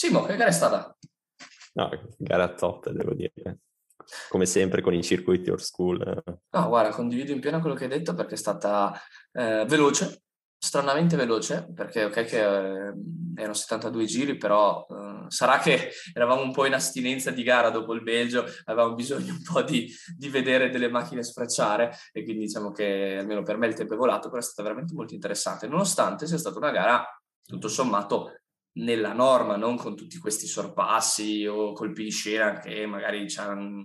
Simo, che gara è stata? No, gara top, devo dire. Come sempre con i circuiti or school. No, guarda, condivido in pieno quello che hai detto perché è stata eh, veloce, stranamente veloce, perché ok che eh, erano 72 giri, però eh, sarà che eravamo un po' in astinenza di gara dopo il Belgio, avevamo bisogno un po' di, di vedere delle macchine sfrecciare e quindi diciamo che almeno per me il tempo è volato, però è stata veramente molto interessante, nonostante sia stata una gara tutto sommato nella norma, non con tutti questi sorpassi o colpi di scena che magari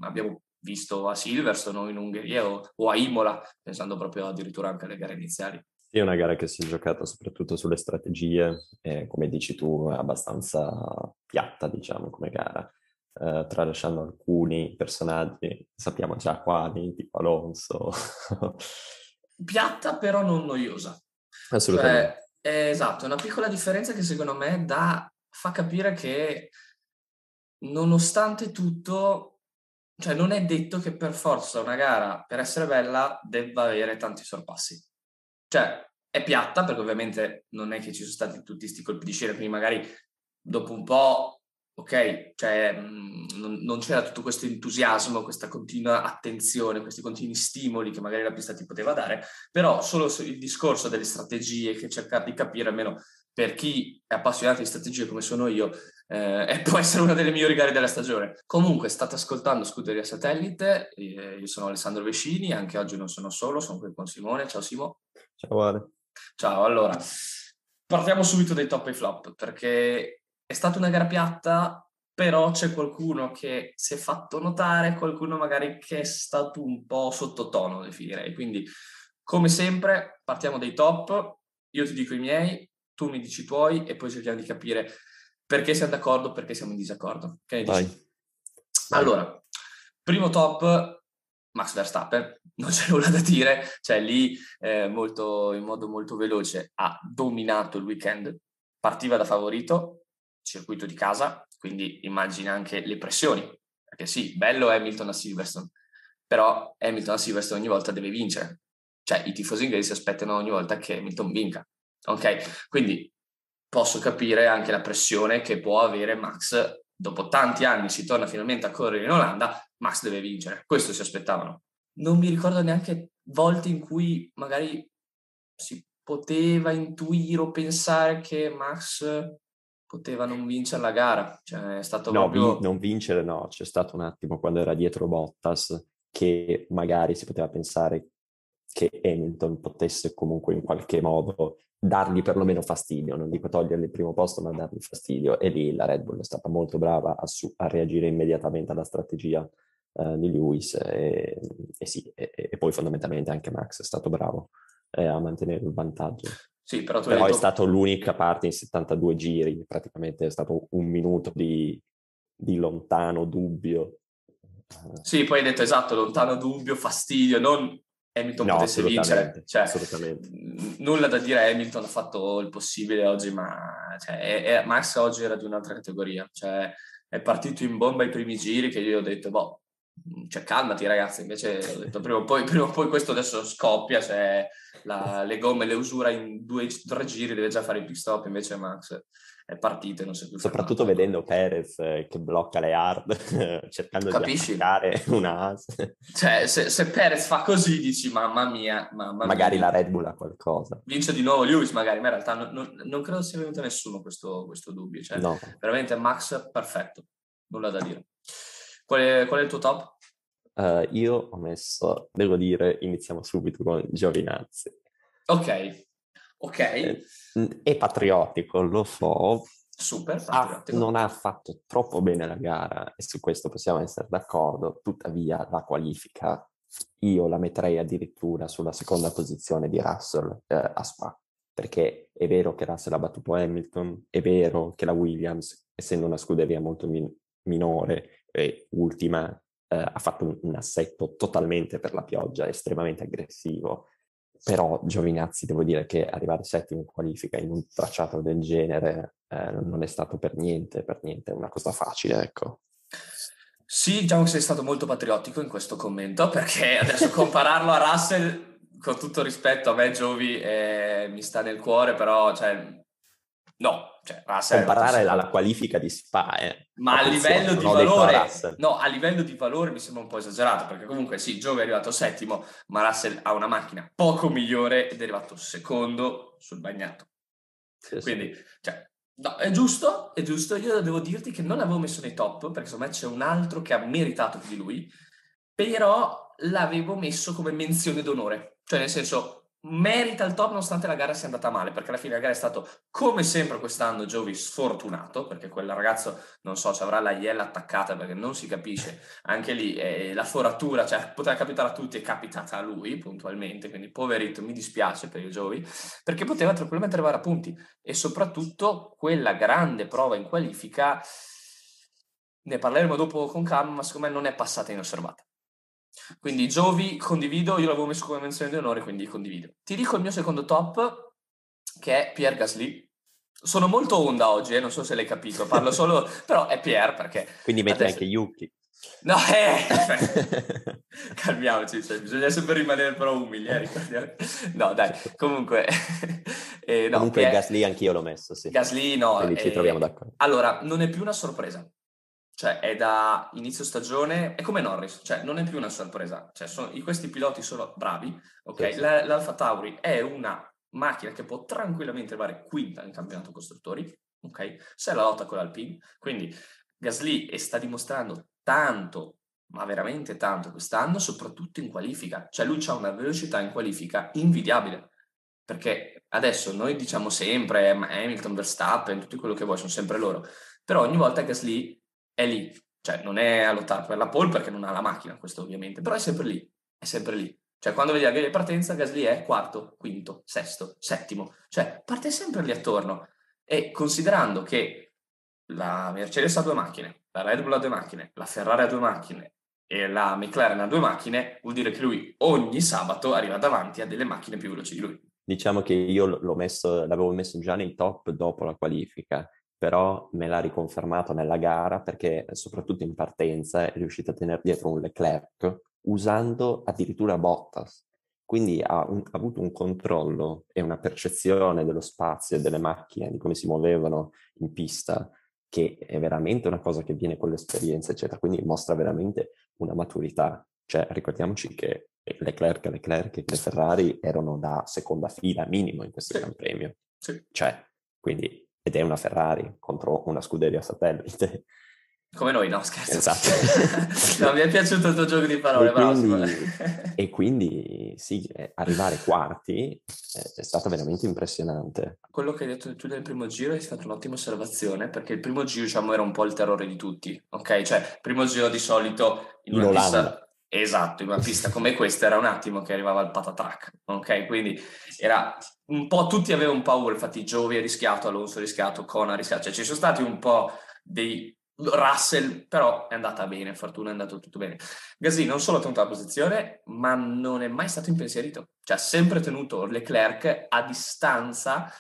abbiamo visto a Silverstone o in Ungheria o, o, a Imola, pensando proprio addirittura anche alle gare iniziali. È una gara che si è giocata soprattutto sulle strategie, e come dici tu, è abbastanza piatta, diciamo, come gara, eh, tralasciando alcuni personaggi, sappiamo già quali, tipo Alonso. piatta però non noiosa. Assolutamente. Cioè, eh, esatto, una piccola differenza che secondo me dà, fa capire che nonostante tutto, cioè non è detto che per forza una gara, per essere bella, debba avere tanti sorpassi. Cioè, è piatta perché ovviamente non è che ci sono stati tutti questi colpi di scena, quindi magari dopo un po' ok, cioè mh, non, non, c'era tutto questo entusiasmo, questa continua attenzione, questi continui stimoli che magari la pista ti poteva dare, però solo il discorso delle strategie che cercare di capire, almeno per chi è appassionato di strategie come sono io, eh, può essere una delle migliori gare della stagione. Comunque state ascoltando Scuderia Satellite, eh, io sono Alessandro Vescini, anche oggi non sono solo, sono qui con Simone, ciao Simo. Ciao Ale. Ciao, allora, partiamo subito dai top e flop, perché è stata una gara piatta, però c'è qualcuno che si è fatto notare, qualcuno magari che è stato un po' sottotono, definirei. Quindi, come sempre, partiamo dai top, io ti dico i miei, tu mi dici i tuoi e poi cerchiamo di capire perché siamo d'accordo, perché siamo in disaccordo. Che Vai. Allora, primo top, Max Verstappen, non c'è nulla da dire, cioè lì eh, molto, in modo molto veloce ha dominato il weekend, partiva da favorito, circuito di casa, quindi immagina anche le pressioni, perché sì, bello Hamilton a Silverstone, però Hamilton a Silverstone ogni volta deve vincere, cioè i tifosi inglesi si aspettano ogni volta che Hamilton vinca, ok? Quindi posso capire anche la pressione che può avere Max, dopo tanti anni si torna finalmente a correre in Olanda, Max deve vincere, questo si aspettavano. Non mi ricordo neanche volte in cui magari si poteva intuire o pensare che Max poteva non vincere la gara. Cioè, è stato no, proprio... vi- non vincere no, c'è stato un attimo quando era dietro Bottas che magari si poteva pensare che Hamilton potesse comunque in qualche modo dargli perlomeno fastidio, non dico togliergli il primo posto, ma dargli fastidio. E lì la Red Bull è stata molto brava a, su- a reagire immediatamente alla strategia uh, di Lewis e, e sì, e, e, poi fondamentalmente anche Max è stato bravo eh, a mantenere il vantaggio. Sì, però, però detto... è stata l'unica parte in 72 giri, praticamente è stato un minuto di, di lontano dubbio. Sì, poi hai detto esatto, lontano dubbio, fastidio, non Hamilton no, potesse vincere. Cioè, assolutamente. Nulla da dire, Hamilton ha fatto il possibile oggi, ma cioè, è, è, Max oggi era di un'altra categoria. Cioè, è partito in bomba i primi giri che io ho detto, boh, cioè calmati ragazzi, invece ho detto prima o poi, prima o poi questo adesso scoppia, cioè la, le gomme le usura in due o tre giri, deve già fare il pit stop, invece Max è partito e non si è più Soprattutto fermato. vedendo Perez eh, che blocca le hard, cercando Capisci? di attaccare una as. Cioè, se, se, Perez fa così dici, mamma mia, mamma Magari mia. la Red Bull ha qualcosa. Vince di nuovo Lewis magari, ma in realtà non, non, non credo sia venuto a nessuno questo, questo dubbio. Cioè, no. Veramente Max perfetto, nulla da dire. Qual è, qual è il tuo top? Uh, io ho messo, devo dire, iniziamo subito con Giovinazzi. Ok, ok. È, è patriottico, lo so. Super patriottico. Ha, non ha fatto troppo bene la gara e su questo possiamo essere d'accordo, tuttavia la qualifica io la metterei addirittura sulla seconda posizione di Russell eh, a Spa, perché è vero che Russell ha battuto Hamilton, è vero che la Williams, essendo una scuderia molto min- minore e ultima, eh, ha fatto un, un, assetto totalmente per la pioggia, estremamente aggressivo, però Giovinazzi devo dire che arrivare settimo in qualifica in un tracciato del genere eh, non è stato per niente, per niente una cosa facile, ecco. Sì, diciamo che sei stato molto patriottico in questo commento, perché adesso compararlo a Russell, con tutto rispetto a me Giovi, eh, mi sta nel cuore, però cioè, No, cioè Russell comparare alla qualifica di Spa, eh. Ma a livello di valore, no, a livello di valore mi sembra un po' esagerato, perché comunque sì, Giove è arrivato settimo, ma Russell ha una macchina poco migliore ed è arrivato secondo sul bagnato. Sì, Quindi, sì. cioè, no, è giusto, è giusto, io devo dirti che non l'avevo messo nei top, perché secondo me c'è un altro che ha meritato più di lui, però l'avevo messo come menzione d'onore, cioè nel senso merita il top nonostante la gara sia andata male, perché alla fine la gara è stato come sempre quest'anno Giovi sfortunato, perché quel ragazzo, non so, ci avrà la iella attaccata perché non si capisce, anche lì eh, la foratura, cioè poteva capitare a tutti, è capitata a lui puntualmente, quindi poverito, mi dispiace per il Giovi, perché poteva tranquillamente arrivare a punti e soprattutto quella grande prova in qualifica, ne parleremo dopo con calma, ma secondo me non è passata inosservata. Quindi Giovi condivido, io l'avevo messo come menzione di onore, quindi condivido. Ti dico il mio secondo top, che è Pierre Gasly. Sono molto onda oggi, eh, non so se l'hai capito, parlo solo, però è Pierre perché... Quindi metti adesso... anche Yuki. No, eh, calmiamoci, cioè, bisogna sempre rimanere però umili, eh, No, dai, comunque... eh, no, comunque Pierre... Gasly anch'io l'ho messo, sì. Gasly no. Quindi ci eh, troviamo d'accordo. Allora, non è più una sorpresa, cioè è da inizio stagione, è come Norris, cioè non è più una sorpresa, cioè sono, questi piloti sono bravi, ok? Sì, sì. L'Alfa Tauri è una macchina che può tranquillamente arrivare quinta nel campionato costruttori, ok? Se la lotta con l'Alpine, quindi Gasly sta dimostrando tanto, ma veramente tanto quest'anno, soprattutto in qualifica, cioè lui ha una velocità in qualifica invidiabile, perché adesso noi diciamo sempre Hamilton, Verstappen, tutto quello che vuoi, sono sempre loro, però ogni volta Gasly è lì, cioè non è a lottare per la pole perché non ha la macchina, questo ovviamente, però è sempre lì, è sempre lì. Cioè quando vedi la griglia di partenza Gasly è quarto, quinto, sesto, settimo, cioè parte sempre lì attorno e considerando che la Mercedes ha due macchine, la Red Bull ha due macchine, la Ferrari ha due macchine e la McLaren ha due macchine, vuol dire che lui ogni sabato arriva davanti a delle macchine più veloci di lui. Diciamo che io messo, l'avevo messo già nei top dopo la qualifica però me l'ha riconfermato nella gara perché soprattutto in partenza è riuscito a tenere dietro un Leclerc usando addirittura Bottas. Quindi ha, un, ha, avuto un controllo e una percezione dello spazio e delle macchine, di come si muovevano in pista, che è veramente una cosa che viene con l'esperienza, eccetera. Quindi mostra veramente una maturità. Cioè, ricordiamoci che Leclerc e Leclerc e le Ferrari erano da seconda fila minimo in questo sì. Gran Premio. Sì. Cioè, quindi ed è una Ferrari contro una scuderia satellite. Come noi, no, scherzo. Esatto. no, mi è piaciuto il tuo gioco di parole, e quindi, e quindi sì, arrivare quarti è, è, stato veramente impressionante. Quello che hai detto tu del primo giro è stata un'ottima osservazione, perché il primo giro, diciamo, era un po' il terrore di tutti, ok? Cioè, primo giro di solito in, in Olanda. pista Esatto, in una pista come questa era un attimo che arrivava il patatrack, ok? Quindi era un po', tutti avevano paura, infatti Giovi ha rischiato, Alonso ha rischiato, Cona ha rischiato, cioè ci sono stati un po' dei Russell, però è andata bene, fortuna è andato tutto bene. Gasly non solo ha tenuto la posizione, ma non è mai stato impensierito, cioè ha sempre tenuto Leclerc a distanza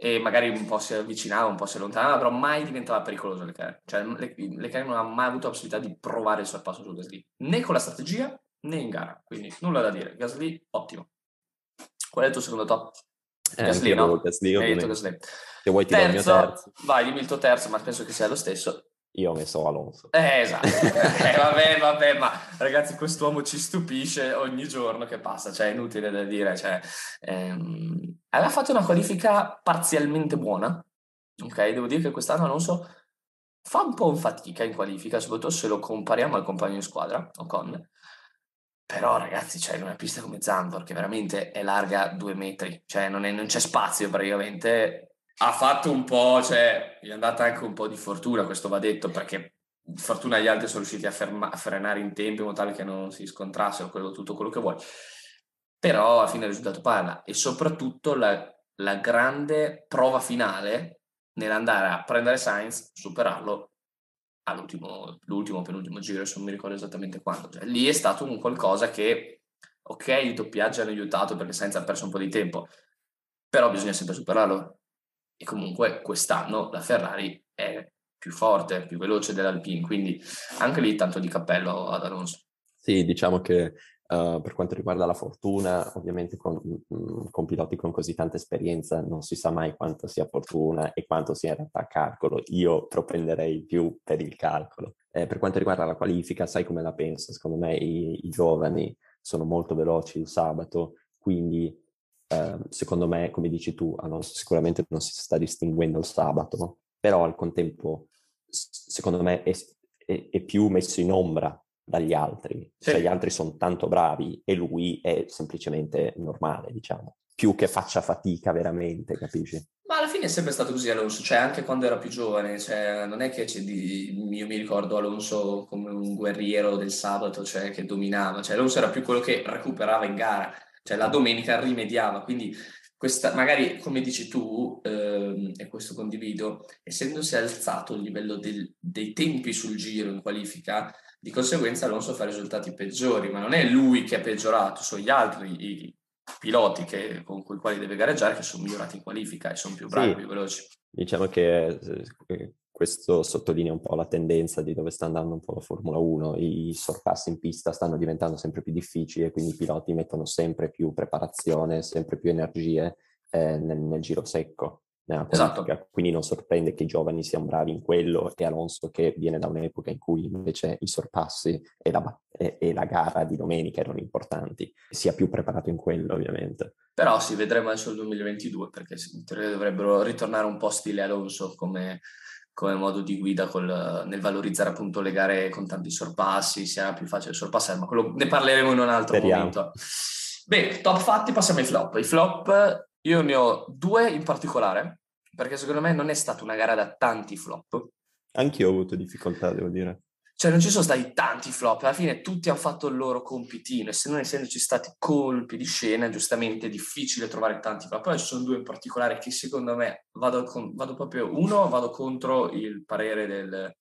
e magari un po' si avvicinava, un po' si allontanava, però mai diventava pericoloso Leclerc. Cioè Leclerc non ha mai avuto la possibilità di provare il sorpasso su Gasly, né con la strategia né in gara, quindi nulla da dire. Gasly, ottimo. Qual è il tuo secondo top? Eh, Gasly, no? Gasly, Gasly. Se vuoi ti terzo, do il mio terzo. Vai, dimmi il tuo terzo, ma penso che sia lo stesso. Io ho messo Alonso. Eh, esatto. eh, vabbè, vabbè, ma ragazzi, quest'uomo ci stupisce ogni giorno che passa, cioè è inutile da dire. Cioè, ehm, aveva fatto una qualifica parzialmente buona, ok? Devo dire che quest'anno Alonso fa un po' fatica in qualifica, soprattutto se lo compariamo al compagno di squadra, Ocon. Però ragazzi, cioè, una pista come Zandvoort, che veramente è larga due metri, cioè non, è, non c'è spazio praticamente, ha fatto un po', cioè, gli è andata anche un po' di fortuna, questo va detto, perché fortuna gli altri sono riusciti a, ferma, a frenare in tempo in modo tale che non si scontrassero quello, tutto quello che vuoi. Però alla fine il risultato parla e soprattutto la, la grande prova finale nell'andare a prendere Sainz, superarlo all'ultimo l'ultimo, penultimo giro, se non mi ricordo esattamente quando. Cioè, lì è stato un qualcosa che, ok, i doppiaggi hanno aiutato perché Sainz ha perso un po' di tempo, però bisogna sempre superarlo e comunque quest'anno la Ferrari è più forte, più veloce dell'Alpine, quindi anche lì tanto di cappello ad Alonso. Sì, diciamo che Uh, per quanto riguarda la fortuna, ovviamente con, mm, con, piloti con così tanta esperienza non si sa mai quanto sia fortuna e quanto sia in realtà calcolo. Io propenderei più per il calcolo. Eh, per quanto riguarda la qualifica, sai come la penso? Secondo me i, i giovani sono molto veloci il sabato, quindi eh, secondo me, come dici tu, Alonso, sicuramente non si sta distinguendo il sabato, però al contempo, secondo me, è, è, è più messo in ombra dagli altri. Sì. Cioè gli altri sono tanto bravi e lui è semplicemente normale, diciamo. Più che faccia fatica veramente, capisci? Ma alla fine è sempre stato così Alonso, cioè anche quando era più giovane, cioè non è che di... io mi ricordo Alonso come un guerriero del sabato, cioè che dominava, cioè Alonso era più quello che recuperava in gara, cioè la domenica rimediava, quindi questa, magari come dici tu, ehm, e questo condivido, essendosi alzato il livello del, dei tempi sul giro in qualifica, di conseguenza Alonso fa risultati peggiori, ma non è lui che ha peggiorato, sono gli altri i piloti che, con i quali deve gareggiare che sono migliorati in qualifica e sono più bravi, sì, più veloci. Diciamo che eh, questo sottolinea un po' la tendenza di dove sta andando un po' la Formula 1, i sorpassi in pista stanno diventando sempre più difficili e quindi i piloti mettono sempre più preparazione, sempre più energie eh, nel, nel giro secco esatto. Quindi non sorprende che i giovani siano bravi in quello e Alonso che viene da un'epoca in cui invece i sorpassi e la, e, e la gara di domenica erano importanti, sia più preparato in quello ovviamente. Però sì, vedremo adesso il 2022 perché dovrebbero ritornare un po' stile Alonso come, come modo di guida col, nel valorizzare appunto le gare con tanti sorpassi, sia più facile sorpassare, ma quello ne parleremo in un altro Speriamo. momento. Beh, top fatti, passiamo ai flop. I flop io ne ho due in particolare, perché secondo me non è stata una gara da tanti flop. Anch'io ho avuto difficoltà, devo dire. Cioè non ci sono stati tanti flop, alla fine tutti hanno fatto il loro compitino e se non essendoci stati colpi di scena, giustamente è difficile trovare tanti flop. Poi ci sono due in particolare che secondo me vado, con, vado proprio, uno vado contro il parere del,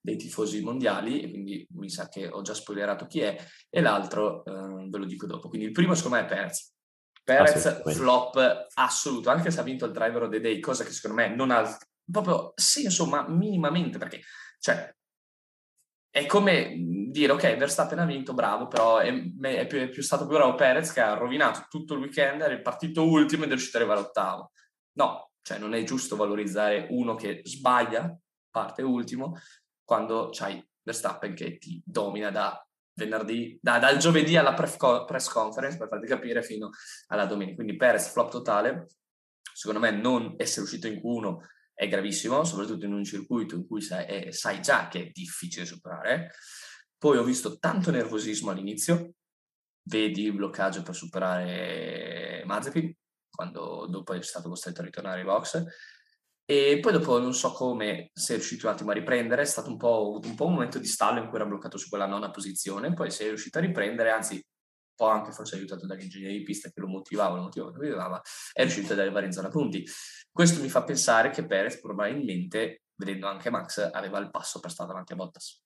dei tifosi mondiali, e quindi mi sa che ho già spoilerato chi è, e l'altro eh, ve lo dico dopo. Quindi il primo secondo me è Perez. Perez flop assoluto, anche se ha vinto il driver of the day, cosa che secondo me non ha proprio senso, ma minimamente, perché cioè, è come dire, ok, Verstappen ha vinto, bravo, però è, è, più, è più, stato più bravo Perez che ha rovinato tutto il weekend, è partito ultimo ed è riuscito ad arrivare all'ottavo. No, cioè non è giusto valorizzare uno che sbaglia, parte ultimo, quando c'hai Verstappen che ti domina da venerdì, da, dal giovedì alla press conference, per farti capire, fino alla domenica. Quindi Perez flop totale, secondo me non essere uscito in Q1 è gravissimo, soprattutto in un circuito in cui sai, eh, sai già che è difficile superare. Poi ho visto tanto nervosismo all'inizio, vedi il bloccaggio per superare Mazepin, quando dopo è stato costretto a ritornare ai box, e poi dopo non so come sei riuscito un attimo a riprendere, è stato un po', un po', un momento di stallo in cui era bloccato su quella nona posizione, poi sei riuscito a riprendere, anzi po' anche forse aiutato dagli ingegneri di pista che lo motivavano, lo motivavano, lo motivava, è riuscito ad arrivare in zona punti. Questo mi fa pensare che Perez probabilmente, vedendo anche Max, aveva il passo per stare davanti a Bottas.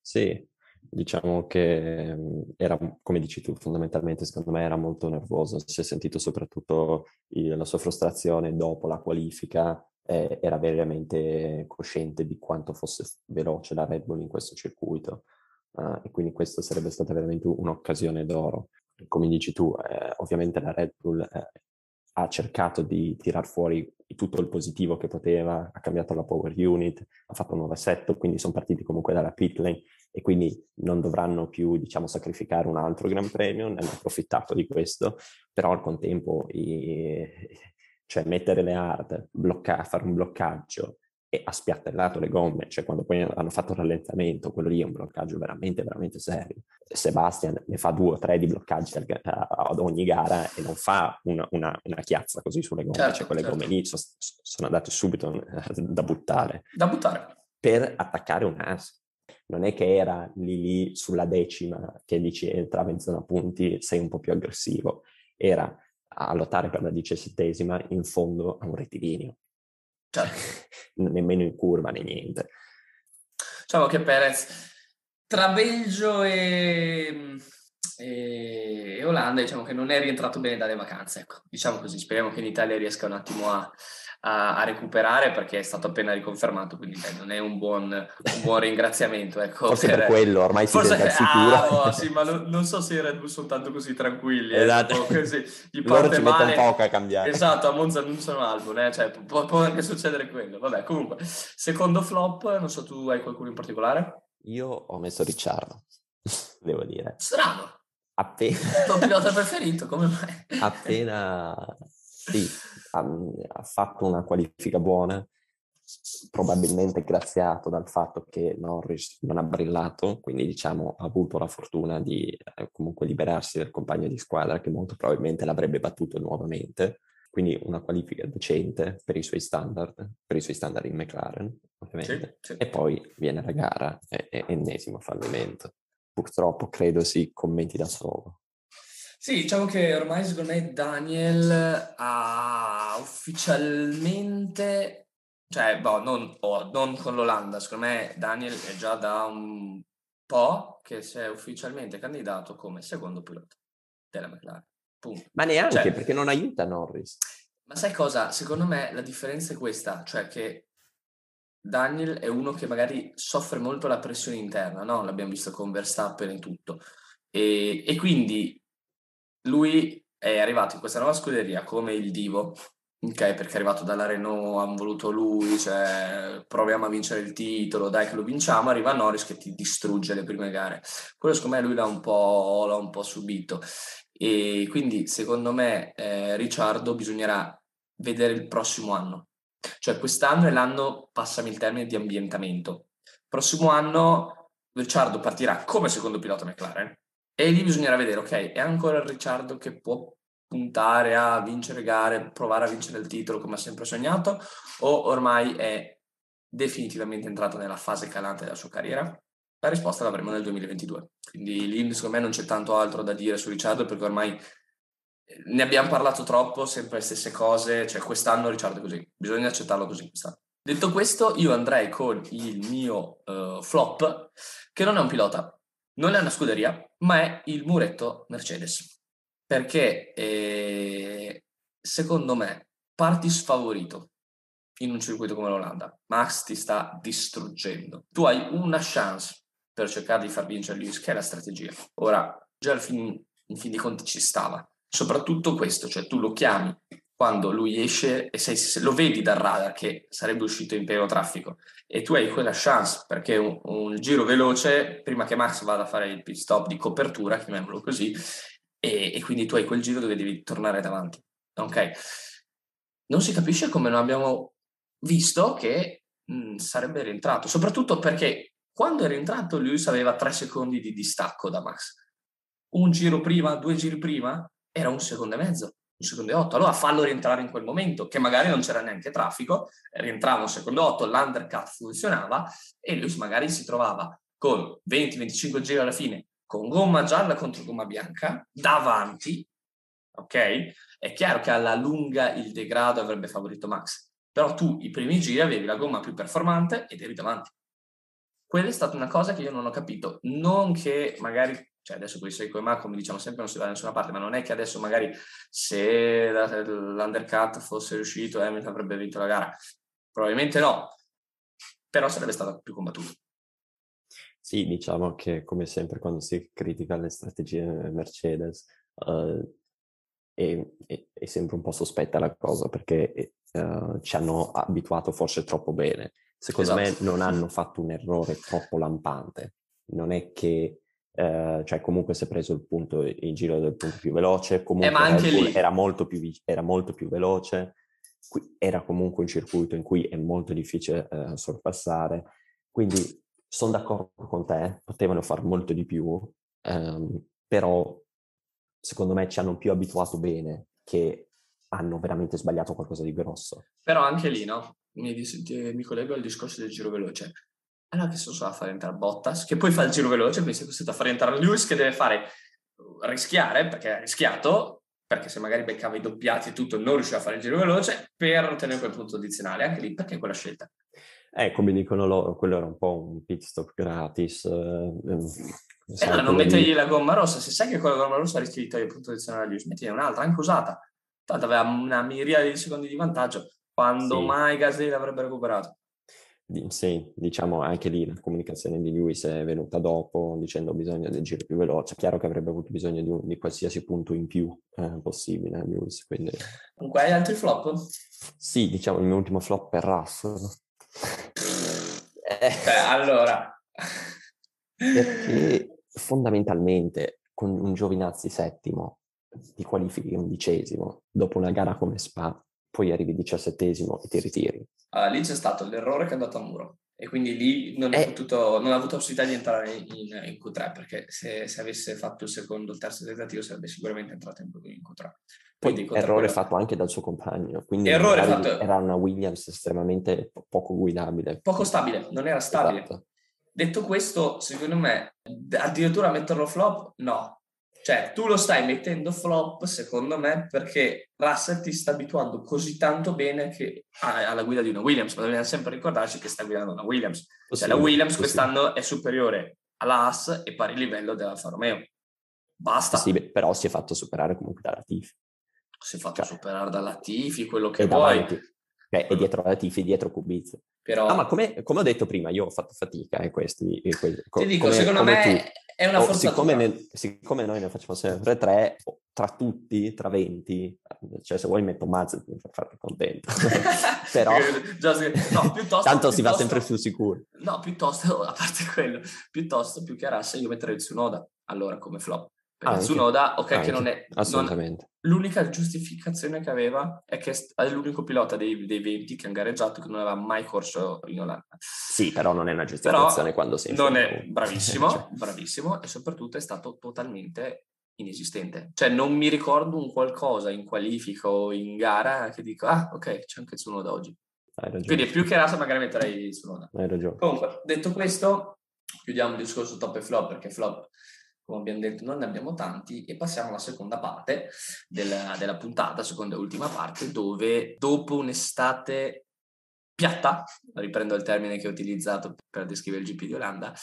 Sì, Diciamo che mhmm, era, come dici tu, fondamentalmente secondo me era molto nervoso, si è sentito soprattutto la sua frustrazione dopo la qualifica, era veramente cosciente di quanto fosse veloce la Red Bull in questo circuito uh, e quindi questa sarebbe stata veramente un'occasione d'oro. Come dici tu, eh, ovviamente la Red Bull eh, ha cercato di tirar fuori tutto il positivo che poteva, ha cambiato la power unit, ha fatto un nuovo assetto, quindi sono partiti comunque dalla pit lane e quindi non dovranno più, diciamo, sacrificare un altro Gran Premio, ne hanno approfittato di questo, però al contempo i, cioè mettere le hard, bloccare, fare un bloccaggio e ha spiattellato le gomme, cioè quando poi hanno fatto il rallentamento, quello lì è un bloccaggio veramente, veramente serio. Sebastian ne fa due o tre di bloccaggi ad ogni gara e non fa una, una, una chiazza così sulle gomme, certo, cioè quelle certo. gomme lì sono, sono andate subito da buttare. Da buttare. Per attaccare un as. Non è che era lì lì sulla decima che dici entrava in zona punti, sei un po' più aggressivo. Era a lottare per la diciassettesima in fondo a un rettilineo cioè, nemmeno in curva né niente. Diciamo che Perez tra Belgio e, e, e Olanda diciamo che non è rientrato bene dalle vacanze, ecco, diciamo così, speriamo che in Italia riesca un attimo a, a, a recuperare perché è stato appena riconfermato, quindi dai, non è un buon, un buon ringraziamento. Ecco, Forse per, per quello, ormai si Forse, sente sicuro. Ah, oh, sì, ma lo, non so se i Red Bull sono tanto così tranquilli. Eh, esatto. Eh, così, gli Loro ci male. mettono poco a cambiare. Esatto, a Monza non sono album, eh? cioè, può, può anche succedere quello. Vabbè, comunque, secondo flop, non so, tu hai qualcuno in particolare? Io ho messo Ricciardo, devo dire. Strano. Appena... Il tuo pilota preferito, come mai? Appena... Sì, ha, ha fatto una qualifica buona, probabilmente graziato dal fatto che Norris non ha brillato, quindi diciamo ha avuto la fortuna di eh, comunque liberarsi del compagno di squadra che molto probabilmente l'avrebbe battuto nuovamente. Quindi una qualifica decente per i suoi standard, per i suoi standard in McLaren, ovviamente. Sì, sì. E poi viene la gara e, e ennesimo fallimento. Purtroppo credo si commenti da solo. Sì, diciamo che ormai secondo me Daniel ha ufficialmente, cioè, boh, non, oh, non con l'Olanda, secondo me Daniel è già da un po' che si è ufficialmente candidato come secondo pilota della McLaren. Punto. Ma neanche cioè, perché non aiuta Norris. Ma sai cosa? Secondo me la differenza è questa, cioè che Daniel è uno che magari soffre molto la pressione interna, no? L'abbiamo visto con Verstappen e tutto. E, e quindi lui è arrivato in questa nuova scuderia come il divo, ok? Perché è arrivato dalla Renault, hanno voluto lui, cioè proviamo a vincere il titolo, dai che lo vinciamo, arriva Norris che ti distrugge le prime gare. Quello secondo me lui l'ha un po', l'ha un po subito. E quindi secondo me eh, Ricciardo bisognerà vedere il prossimo anno. Cioè quest'anno è l'anno, passami il termine, di ambientamento. Prossimo anno Ricciardo partirà come secondo pilota McLaren, e lì bisognerà vedere, ok, è ancora il Ricciardo che può puntare a vincere gare, provare a vincere il titolo come ha sempre sognato, o ormai è definitivamente entrato nella fase calante della sua carriera? La risposta l'avremo nel 2022. Quindi lì secondo me non c'è tanto altro da dire su Ricciardo perché ormai ne abbiamo parlato troppo, sempre le stesse cose, cioè quest'anno Ricciardo è così, bisogna accettarlo così quest'anno. Detto questo, io andrei con il mio uh, flop, che non è un pilota, non è una scuderia, ma è il muretto Mercedes. Perché eh, secondo me parti sfavorito in un circuito come l'Olanda. Max ti sta distruggendo. Tu hai una chance per cercare di far vincere Lewis, che è la strategia. Ora, già al fin, in fin dei conti ci stava. Soprattutto questo, cioè tu lo chiami quando lui esce e sei, se lo vedi dal radar che sarebbe uscito in pieno traffico e tu hai quella chance perché un, un, giro veloce prima che Max vada a fare il pit stop di copertura, chiamiamolo così, e, e quindi tu hai quel giro dove devi tornare davanti. Ok? Non si capisce come non abbiamo visto che mh, sarebbe rientrato, soprattutto perché quando è rientrato Lewis aveva tre secondi di distacco da Max. Un giro prima, due giri prima, era un secondo e mezzo un secondo e otto, allora fallo rientrare in quel momento, che magari non c'era neanche traffico, rientrava un secondo e otto, l'undercut funzionava e lui magari si trovava con 20-25 giri alla fine, con gomma gialla contro gomma bianca, davanti, ok? È chiaro che alla lunga il degrado avrebbe favorito Max, però tu i primi giri avevi la gomma più performante ed eri davanti. Quella è stata una cosa che io non ho capito, non che magari cioè adesso con i Seiko e Ma, come diciamo sempre, non si va da nessuna parte, ma non è che adesso magari se l'undercut fosse riuscito Hamilton avrebbe vinto la gara. Probabilmente no, però sarebbe stata più combattuta. Sì, diciamo che come sempre quando si critica le strategie Mercedes uh, è, è, è, sempre un po' sospetta la cosa perché uh, ci hanno abituato forse troppo bene. Secondo esatto. me non hanno fatto un errore troppo lampante. Non è che eh, cioè comunque si è preso il punto, il giro del punto più veloce, comunque eh, era, molto più, era molto più veloce, era comunque un circuito in cui è molto difficile eh, sorpassare, quindi sono d'accordo con te, potevano fare molto di più, ehm, però secondo me ci hanno più abituato bene che hanno veramente sbagliato qualcosa di grosso. Però anche lì, no? Mi, mi collego al discorso del giro veloce allora che sono a fare entrare Bottas, che poi fa il giro veloce, quindi si è costretto a fare entrare Lewis che deve fare rischiare, perché ha rischiato, perché se magari beccava i doppiati e tutto non riusciva a fare il giro veloce, per ottenere quel punto addizionale, anche lì perché quella scelta. Eh, come dicono loro, quello era un po' un pit stop gratis. Eh, eh no, non mettergli di... la gomma rossa, se sai che quella gomma rossa rischi di togliere punto posizionare Lewis, metti un'altra, anche usata. Tanto aveva una miriade di secondi di vantaggio, quando sì. mai Gasly l'avrebbe recuperato. Sì, diciamo anche lì la comunicazione di Lewis è venuta dopo dicendo bisogno del giro più veloce. Chiaro che avrebbe avuto bisogno di, un, di qualsiasi punto in più eh, possibile Lewis. Quindi... Comunque hai altri flop? Sì, diciamo il mio ultimo flop per Russell. eh, Beh, allora... Perché fondamentalmente con un Giovinazzi settimo ti qualifichi undicesimo dopo una gara come Spa poi arrivi diciassettesimo e ti ritiri. Uh, lì c'è stato l'errore che è andato a muro e quindi lì non, eh. potuto, non ha avuto possibilità di entrare in, in Q3 perché se, se, avesse fatto il secondo o il terzo tentativo sarebbe sicuramente entrato in, in Q3. Poi errore quello... fatto anche dal suo compagno, quindi fatto... era una Williams estremamente poco guidabile. Poco stabile, non era stabile. Esatto. Detto questo, secondo me, addirittura metterlo flop, no, cioè, tu lo stai mettendo flop, secondo me, perché Russell ti sta abituando così tanto bene che alla guida di una Williams, ma dobbiamo sempre ricordarci che sta guidando una Williams. Cioè, la Williams quest'anno è superiore alla Haas e pari livello dell'Alfa Romeo. Basta. Sì, però si è fatto superare comunque da Latifi. Si è fatto cioè, superare da Latifi, quello che vuoi. Beh, e dietro Latifi, dietro Kubica. Però... Ah, ma come, come, ho detto prima, io ho fatto fatica e eh, questi... E questi Ti dico, come, secondo come me tu. È una oh, forzatura. Siccome, ne, siccome, noi ne facciamo sempre tre, tra tutti, tra 20, cioè se vuoi metto Mazz per farti contento. Però... no, piuttosto, Tanto si va sempre sul sicuro. No, piuttosto, a parte quello, piuttosto più che Arassa io metterei il Tsunoda, allora, come flop. Per ah, Tsunoda, ok, anche, che non è... Assolutamente. L'unica giustificazione che aveva è che è l'unico pilota dei, dei 20 che ha gareggiato che non aveva mai corso in Olanda. Sì, però non è una giustificazione però quando si Non è bravissimo, cioè. bravissimo e soprattutto è stato totalmente inesistente. Cioè non mi ricordo un qualcosa in qualifica o in gara che dico, ah ok, c'è anche Tsunoda oggi. Quindi più che rasa magari metterei Tsunoda. Hai ragione. Comunque, detto questo, chiudiamo il discorso top e flop perché flop come abbiamo detto non ne abbiamo tanti e passiamo alla seconda parte della, della puntata, seconda e ultima parte, dove dopo un'estate piatta, riprendo il termine che ho utilizzato per descrivere il GP di Olanda,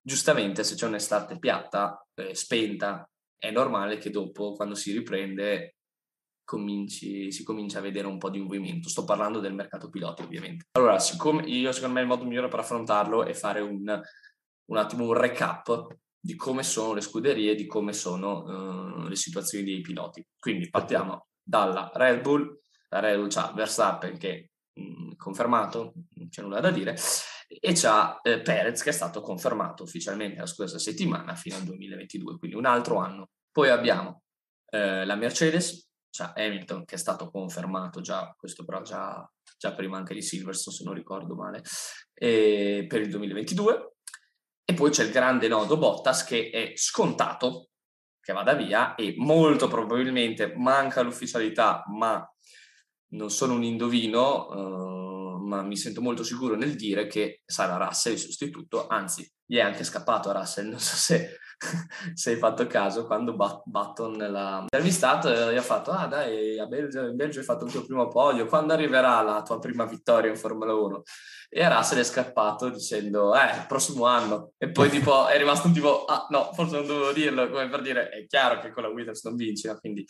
giustamente se c'è un'estate piatta, eh, spenta, è normale che dopo, quando si riprende, cominci, si comincia a vedere un po' di movimento. Sto parlando del mercato piloti, ovviamente. Allora, siccome io secondo me il modo migliore per affrontarlo è fare un, un attimo un recap di come sono le scuderie, di come sono uh, le situazioni dei piloti. Quindi partiamo dalla Red Bull, la Red Bull c'ha Verstappen che mh, mm, confermato, non c'è nulla da dire, e c'ha eh, Perez che è stato confermato ufficialmente la scorsa settimana fino al 2022, quindi un altro anno. Poi abbiamo eh, la Mercedes, c'ha Hamilton che è stato confermato già, questo però già, già prima anche di Silverstone se non ricordo male, per il 2022 e poi c'è il grande nodo Bottas che è scontato che vada via e molto probabilmente manca l'ufficialità, ma non sono un indovino, uh, ma mi sento molto sicuro nel dire che sarà Russell il sostituto, anzi gli è anche scappato a Russell, non so se se hai fatto caso, quando Button l'ha intervistato gli ha fatto, ah dai, a Belgio, in Belgio hai fatto il tuo primo podio, quando arriverà la tua prima vittoria in Formula 1? E Russell è scappato dicendo, eh, il prossimo anno. E poi tipo è rimasto un tipo, ah no, forse non dovevo dirlo, come per dire, è chiaro che con la Williams non vinci, no? quindi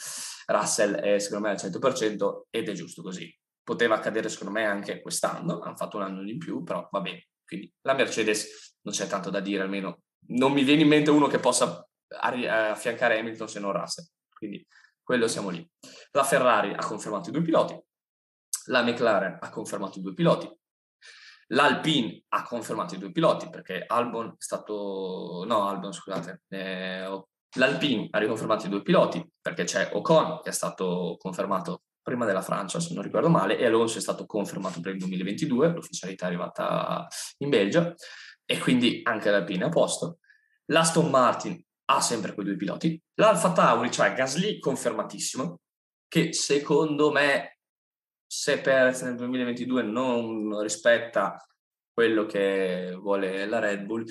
Russell è secondo me al 100% ed è giusto così. Poteva accadere secondo me anche quest'anno, hanno fatto un anno di più, però va bene. Quindi la Mercedes non c'è tanto da dire, almeno non mi viene in mente uno che possa affiancare Hamilton se non Russell. Quindi quello siamo lì. La Ferrari ha confermato i due piloti, la McLaren ha confermato i due piloti, l'Alpine ha confermato i due piloti perché Albon è stato... no, Albon scusate, eh, l'Alpine ha riconfermato i due piloti perché c'è Ocon che è stato confermato prima della Francia, se non ricordo male, e Alonso è stato confermato per il 2022, l'ufficialità è arrivata in Belgio e quindi anche l'Alpine a posto. L'Aston Martin ha sempre quei due piloti. L'Alfa Tauri, cioè Gasly, confermatissimo, che secondo me se Perez nel 2022 non rispetta quello che vuole la Red Bull,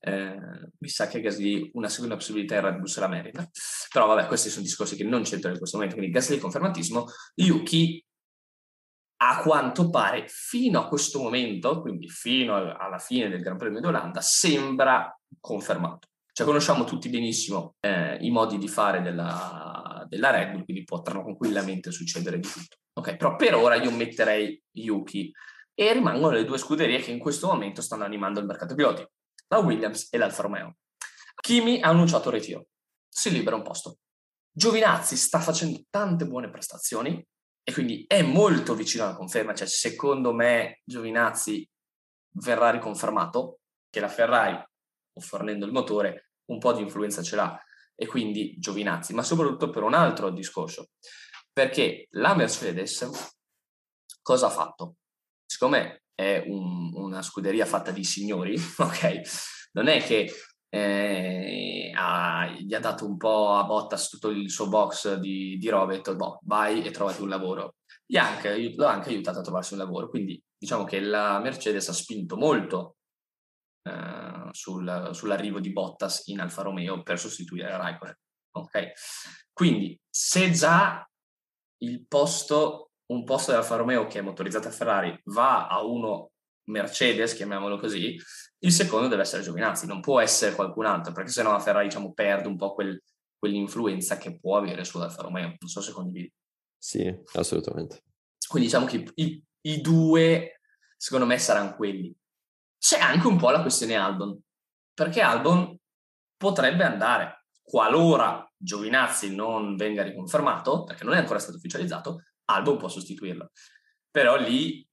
eh, mi sa che Gasly una seconda possibilità in Red Bull se la merita. Però vabbè, questi sono discorsi che non c'entrano in questo momento, quindi Gasly confermatissimo. Yuki a quanto pare fino a questo momento, quindi fino alla fine del Gran Premio d'Olanda, sembra confermato. Cioè conosciamo tutti benissimo eh, i modi di fare della, della Red Bull, quindi potranno tranquillamente succedere di tutto. Ok, però per ora io metterei Yuki e rimangono le due scuderie che in questo momento stanno animando il mercato piloti, la Williams e l'Alfa Romeo. Kimi ha annunciato il ritiro, si libera un posto. Giovinazzi sta facendo tante buone prestazioni, e quindi è molto vicino alla conferma, cioè secondo me Giovinazzi verrà riconfermato che la Ferrari, fornendo il motore, un po' di influenza ce l'ha e quindi Giovinazzi, ma soprattutto per un altro discorso, perché la Mercedes cosa ha fatto? Siccome è un, una scuderia fatta di signori, ok? Non è che eh, ha, gli ha dato un po' a Bottas tutto il suo box di, di robe e detto boh, vai e trovati un lavoro. Gli ha l'ha anche aiutato a trovarsi un lavoro, quindi diciamo che la Mercedes ha spinto molto eh, sul, sull'arrivo di Bottas in Alfa Romeo per sostituire Raikkonen. Ok? Quindi se già il posto, un posto dell'Alfa Romeo che è motorizzata a Ferrari va a uno Mercedes, chiamiamolo così, il secondo deve essere Giovinazzi, non può essere qualcun altro, perché sennò la Ferrari diciamo, perde un po' quel, quell'influenza che può avere sull'Alfa Romeo. Non so se condividi. Sì, assolutamente. Quindi diciamo che i, i due, secondo me, saranno quelli. C'è anche un po' la questione Albon, perché Albon potrebbe andare, qualora Giovinazzi non venga riconfermato, perché non è ancora stato ufficializzato, Albon può sostituirlo. Però lì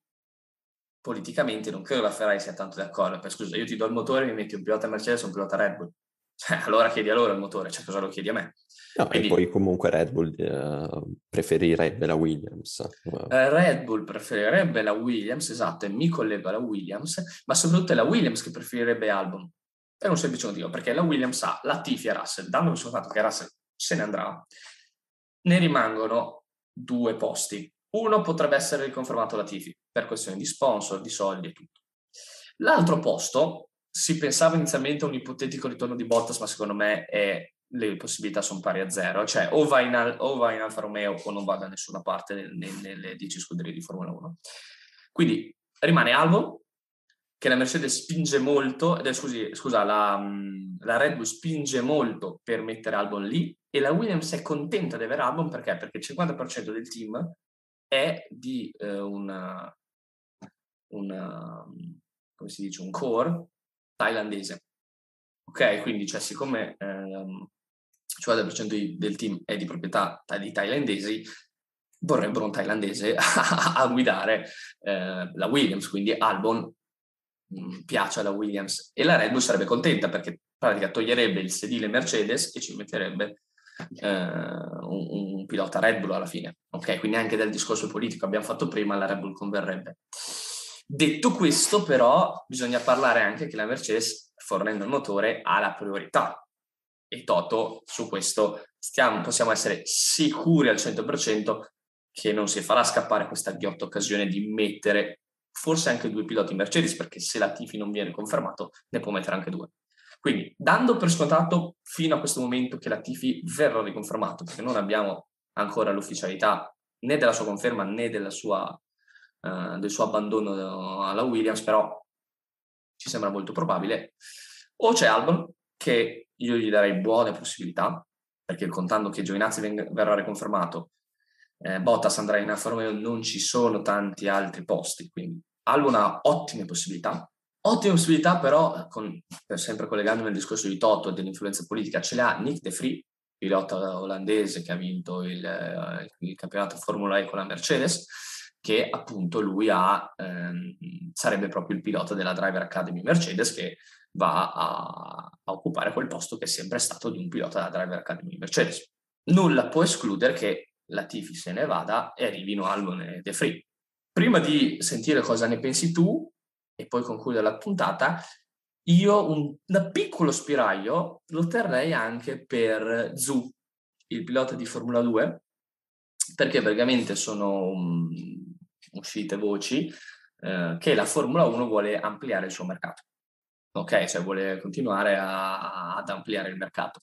politicamente non credo la Ferrari sia tanto d'accordo. Per scusa, io ti do il motore, mi metti un pilota Mercedes e un pilota Red Bull. Cioè, allora chiedi a loro il motore, cioè cosa lo chiedi a me? No, Quindi, e poi comunque Red Bull uh, preferirebbe la Williams. Uh, Red Bull preferirebbe la Williams, esatto, e mi collego alla Williams, ma soprattutto è la Williams che preferirebbe Albon. Per un semplice motivo, perché la Williams ha la Tifi e Russell, dando il suo fatto che Russell se ne andrà, ne rimangono due posti uno potrebbe essere riconfermato la Tifi per questioni di sponsor, di soldi e tutto. L'altro posto si pensava inizialmente a un ipotetico ritorno di Bottas, ma secondo me è, le possibilità sono pari a zero, cioè o va in, o va in Alfa Romeo o non va da nessuna parte nelle, nelle 10 scuderie di Formula 1. Quindi rimane Albo, che la Mercedes spinge molto, eh, scusi, scusa, la, la, Red Bull spinge molto per mettere Albon lì e la Williams è contenta di avere Albon perché? Perché il 50% del team è di eh, una, una, come si dice, un core thailandese. Ok, quindi cioè, siccome ehm, il 50% del team è di proprietà di thailandesi, vorrebbero un thailandese a, guidare eh, la Williams, quindi Albon mh, mm, piace alla Williams. E la Red Bull sarebbe contenta perché praticamente toglierebbe il sedile Mercedes e ci metterebbe eh, un, un, pilota Red Bull alla fine. Ok, quindi anche del discorso politico abbiamo fatto prima, la Red Bull converrebbe. Detto questo, però, bisogna parlare anche che la Mercedes, fornendo il motore, ha la priorità. E Toto, su questo, stiamo, possiamo essere sicuri al 100% che non si farà scappare questa ghiotta occasione di mettere forse anche due piloti Mercedes, perché se la Tifi non viene confermato, ne può mettere anche due. Quindi, dando per scontato fino a questo momento che la Tifi verrà riconfermato, perché non abbiamo ancora l'ufficialità né della sua conferma né sua, uh, del suo abbandono alla Williams, però ci sembra molto probabile, o c'è Albon, che io gli darei buone possibilità, perché contando che Giovinazzi veng- verrà riconfermato, eh, Bottas andrà in Alfa Romeo, non ci sono tanti altri posti, quindi Albon ha ottime possibilità, Ottima possibilità però, con, sempre collegandomi al discorso di Toto e dell'influenza politica, ce l'ha Nick De Vries, pilota olandese che ha vinto il, eh, il campionato Formula E con la Mercedes, che appunto lui ha, ehm, sarebbe proprio il pilota della Driver Academy Mercedes che va a, a, occupare quel posto che è sempre stato di un pilota della Driver Academy Mercedes. Nulla può escludere che la Tifi se ne vada e arrivino Albon e De Vries. Prima di sentire cosa ne pensi tu, e poi concludere la puntata, io un, un piccolo spiraglio lo terrei anche per Zu, il pilota di Formula 2, perché praticamente sono um, uscite voci eh, che la Formula 1 vuole ampliare il suo mercato. ok? Cioè vuole continuare a, ad ampliare il mercato.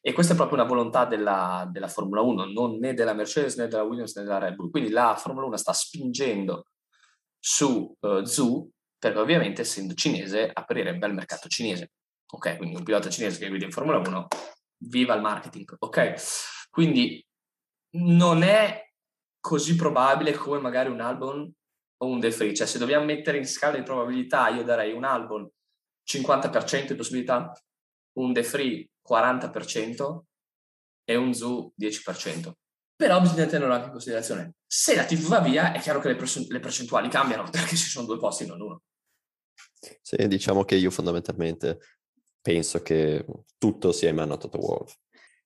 E questa è proprio una volontà della, della, Formula 1, non né della Mercedes né della Williams né della Red Bull. Quindi la Formula 1 sta spingendo su uh, Zhu perché ovviamente essendo cinese aprirebbe al mercato cinese. Ok, quindi un pilota cinese che guida in Formula 1, viva il marketing, ok? Quindi non è così probabile come magari un Albon o un De Free, cioè se dobbiamo mettere in scala di probabilità io darei un Albon 50% di possibilità, un De Free 40% e un Zoo 10%. Però bisogna tenerlo anche in considerazione. Se la TV va via, è chiaro che le percentuali cambiano perché ci sono due posti, non uno. Sì, diciamo che io fondamentalmente penso che tutto sia in mano a Toto Wolff.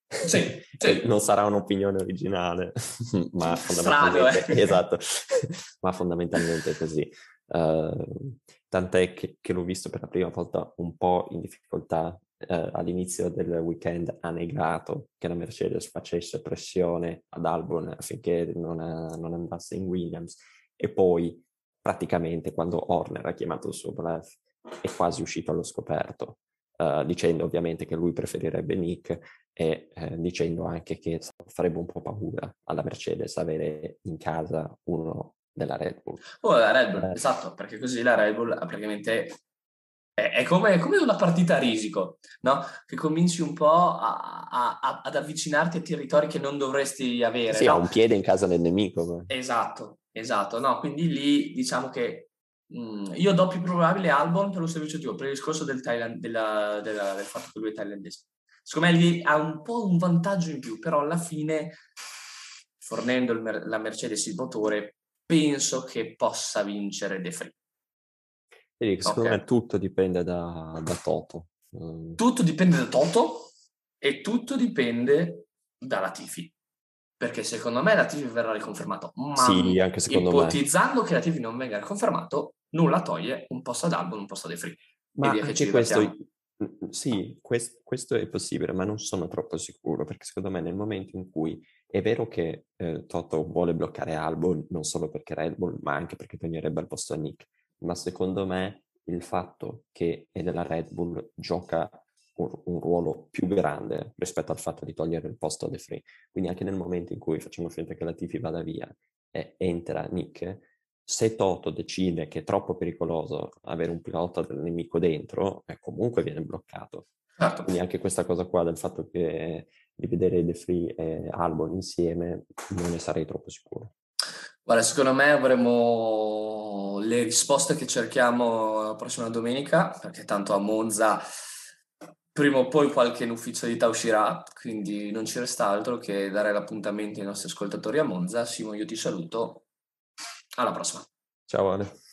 Sì, sì. Non sarà un'opinione originale, ma fondamentalmente, Strano, eh? esatto, ma fondamentalmente è così. Uh, tant'è che, che, l'ho visto per la prima volta un po' in difficoltà uh, all'inizio del weekend, ha negato che la Mercedes facesse pressione ad Albon affinché non, non andasse in Williams e poi praticamente quando Horner ha chiamato il suo bluff è quasi uscito allo scoperto uh, dicendo ovviamente che lui preferirebbe Nick e uh, dicendo anche che farebbe un po' paura alla Mercedes avere in casa uno della Red Bull. Oh, la Red Bull, eh. esatto, perché così la Red Bull praticamente è, è, come, è, come, una partita a risico, no? Che cominci un po' a, a, a, ad avvicinarti a territori che non dovresti avere. Sì, no? ha un piede in casa del nemico. Ma... Esatto, esatto, no? Quindi lì diciamo che Mm, io do più probabile Albon per lo stesso motivo, per il discorso del, Thailand, della, della, del fatto che lui è thailandese. Secondo me lì ha un po' un vantaggio in più, però alla fine, fornendo il, la Mercedes il motore, penso che possa vincere De Free. Vedi, secondo okay. me tutto dipende da, da Toto. Mm. Tutto dipende da Toto e tutto dipende dalla Tifi perché secondo me la TV verrà riconfermato. Ma sì, anche secondo ipotizzando me. che la TV non venga riconfermato, nulla toglie un posto ad album, un posto dei free. Ma anche questo, sì, questo, questo, è possibile, ma non sono troppo sicuro, perché secondo me nel momento in cui è vero che eh, Toto vuole bloccare Albon, non solo perché Red Bull, ma anche perché toglierebbe il posto a Nick, ma secondo me il fatto che è della Red Bull gioca un, un, ruolo più grande rispetto al fatto di togliere il posto a De Free. Quindi anche nel momento in cui facciamo finta che la Tifi vada via e entra Nick, se Toto decide che è troppo pericoloso avere un pilota del nemico dentro, eh, comunque viene bloccato. Certo. Quindi anche questa cosa qua del fatto che di vedere De Free e Albon insieme non ne sarei troppo sicuro. Guarda, secondo me avremo le risposte che cerchiamo la prossima domenica, perché tanto a Monza prima o poi qualche ufficialità uscirà, quindi non ci resta altro che dare l'appuntamento ai nostri ascoltatori a Monza. Simo, io ti saluto. Alla prossima. Ciao Ale.